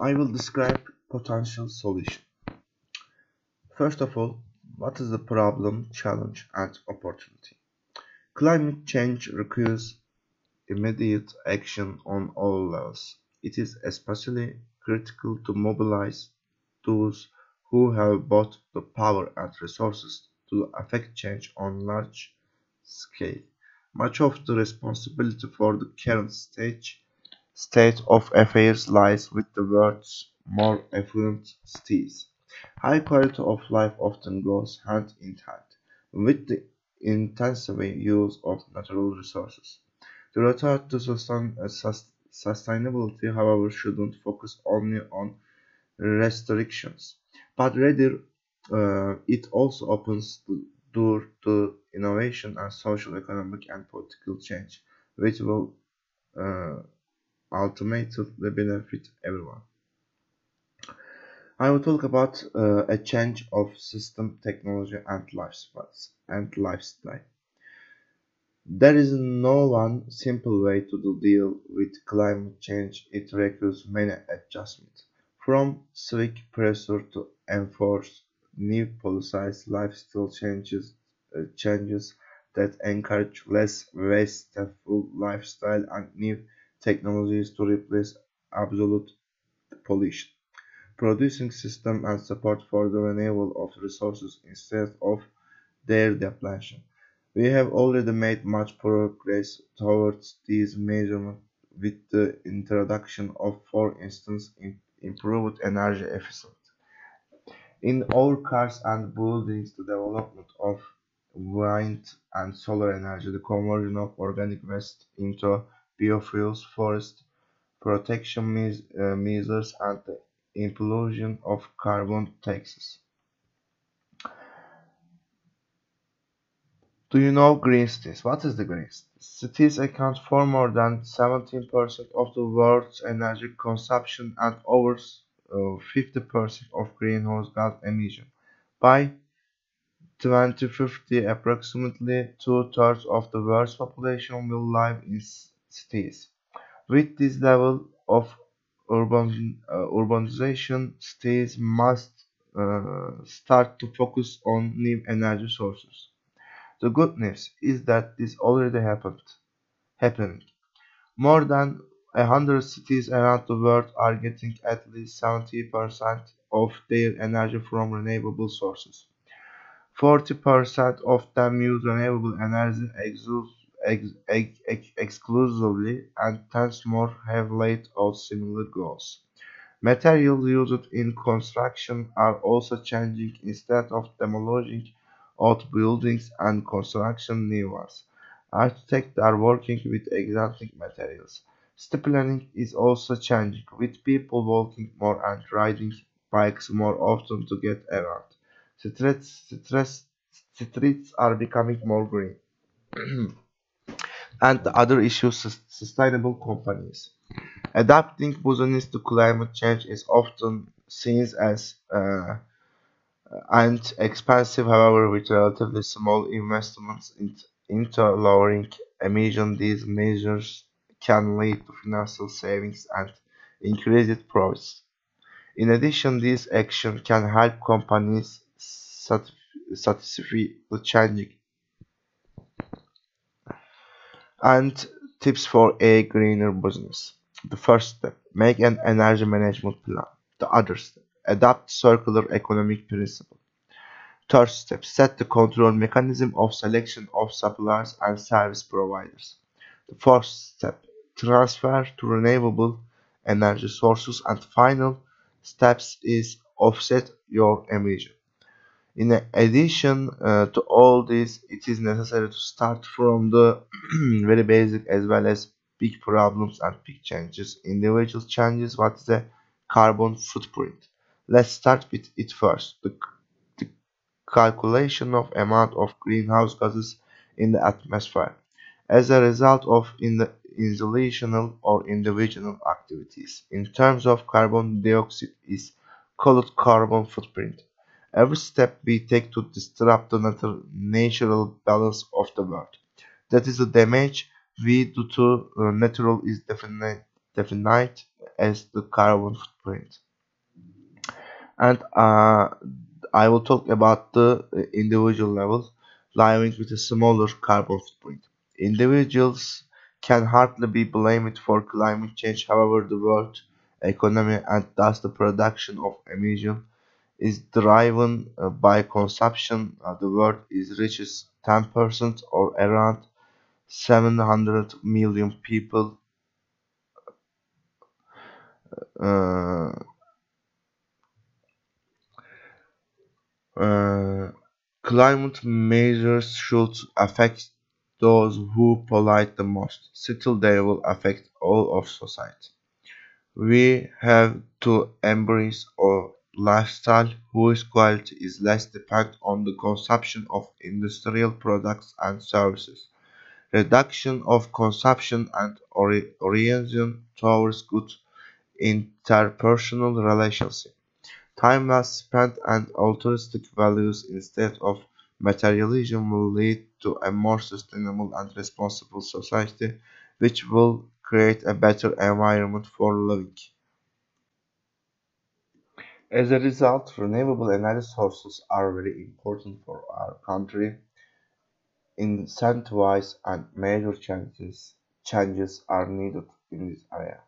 I will describe potential solution. First of all, what is the problem, challenge, and opportunity? Climate change requires immediate action on all levels. It is especially critical to mobilize those who have both the power and resources to affect change on large scale. Much of the responsibility for the current stage, state of affairs lies with the world's more affluent cities. High quality of life often goes hand in hand with the intensive use of natural resources. The return to sustain, uh, sus- sustainability, however, shouldn't focus only on restrictions, but rather uh, it also opens the door to innovation and social, economic, and political change, which will uh, ultimately benefit everyone. I will talk about uh, a change of system, technology, and lifestyles and lifestyle. There is no one simple way to deal with climate change. It requires many adjustments, from civic pressure to enforce new policies, lifestyle changes, uh, changes that encourage less wasteful lifestyle, and new technologies to replace absolute pollution producing systems and support for the renewal of resources instead of their depletion. We have already made much progress towards these measurements with the introduction of, for instance, improved energy efficiency in our cars and buildings, the development of wind and solar energy, the conversion of organic waste into biofuels, forest protection uh, measures, and the implosion of carbon taxes. Do you know green cities? What is the green cities? Cities account for more than 17% of the world's energy consumption and over uh, 50% of greenhouse gas emissions. By 2050, approximately two-thirds of the world's population will live in cities. With this level of urban, uh, urbanization, cities must uh, start to focus on new energy sources. The good news is that this already happened, happening. More than a hundred cities around the world are getting at least 70% of their energy from renewable sources. 40% of them use renewable energy exclu- ex- ex- ex- exclusively, and 10 more have laid out similar goals. Materials used in construction are also changing. Instead of demolishing old buildings and constructing new ones, architects are working with exotic materials. City planning is also changing, with people walking more and riding bikes more often to get around. Streets, streets, streets are becoming more green. and the other issues sustainable companies. Adapting business to climate change is often seen as uh, and expensive, however, with relatively small investments in- into lowering emissions, these measures can lead to financial savings and increased profits. In addition, these actions can help companies satisfy the changing and tips for a greener business. The first step, make an energy management plan. The other step, adopt circular economic principle. Third step, set the control mechanism of selection of suppliers and service providers. The fourth step, transfer to renewable energy sources. And final steps is offset your emission. In addition uh, to all this, it is necessary to start from the very basic as well as big problems and big changes. Individual changes, what is the carbon footprint? Let's start with it first. The, the calculation of amount of greenhouse gases in the atmosphere as a result of in the installational or individual activities. In terms of carbon dioxide is called carbon footprint. Every step we take to disrupt the nat- natural balance of the world. That is the damage we do to uh, natural is definite, defined as the carbon footprint. And uh, I will talk about the individual level, living with a smaller carbon footprint. Individuals can hardly be blamed for climate change, however, the world economy and thus the production of emission is driven uh, by consumption. Uh, the world is reaches 10% or around 700 million people uh, uh, climate measures should affect those who pollute the most. Still, they will affect all of society. We have to embrace a lifestyle whose quality is less dependent on the consumption of industrial products and services. Reduction of consumption and ori- orientation towards good interpersonal relationships. Time spent and altruistic values instead of materialism will lead to a more sustainable and responsible society, which will create a better environment for living. As a result, renewable energy sources are very important for our country. Incentives and major changes changes are needed in this area.